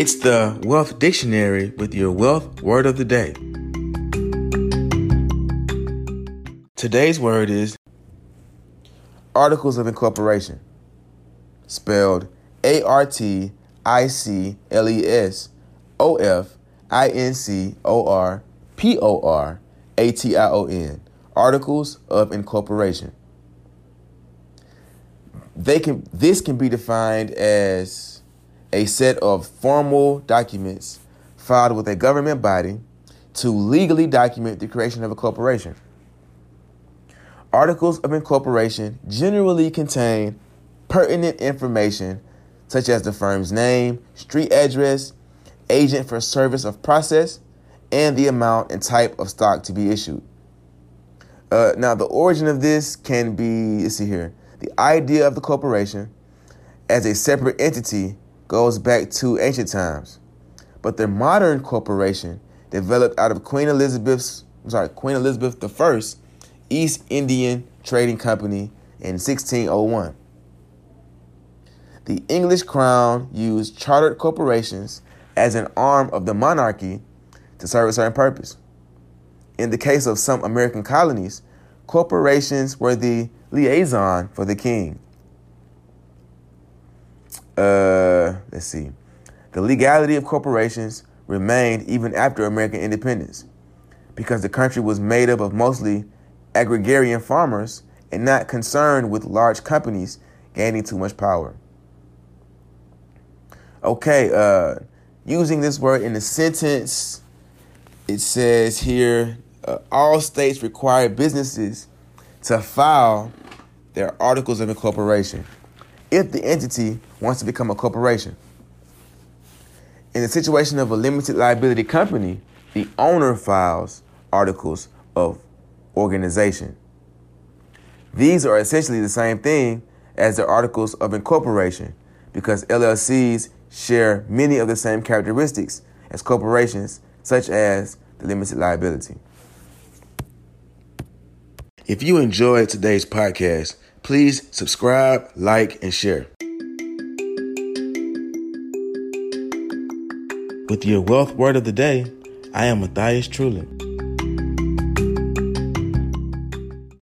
It's the Wealth Dictionary with your wealth word of the day. Today's word is Articles of Incorporation, spelled A R T I C L E S O F I N C O R P O R A T I O N. Articles of Incorporation. They can this can be defined as a set of formal documents filed with a government body to legally document the creation of a corporation. Articles of incorporation generally contain pertinent information such as the firm's name, street address, agent for service of process, and the amount and type of stock to be issued. Uh, now, the origin of this can be, let's see here, the idea of the corporation as a separate entity goes back to ancient times. But the modern corporation developed out of Queen Elizabeth's, I'm sorry, Queen Elizabeth I East Indian Trading Company in 1601. The English crown used chartered corporations as an arm of the monarchy to serve a certain purpose. In the case of some American colonies, corporations were the liaison for the king. Uh, let's. The legality of corporations remained even after American independence because the country was made up of mostly agrarian farmers and not concerned with large companies gaining too much power. Okay, uh, using this word in a sentence, it says here uh, all states require businesses to file their articles of incorporation if the entity wants to become a corporation. In the situation of a limited liability company, the owner files articles of organization. These are essentially the same thing as the articles of incorporation because LLCs share many of the same characteristics as corporations, such as the limited liability. If you enjoyed today's podcast, please subscribe, like, and share. With your wealth word of the day, I am Matthias Trulin.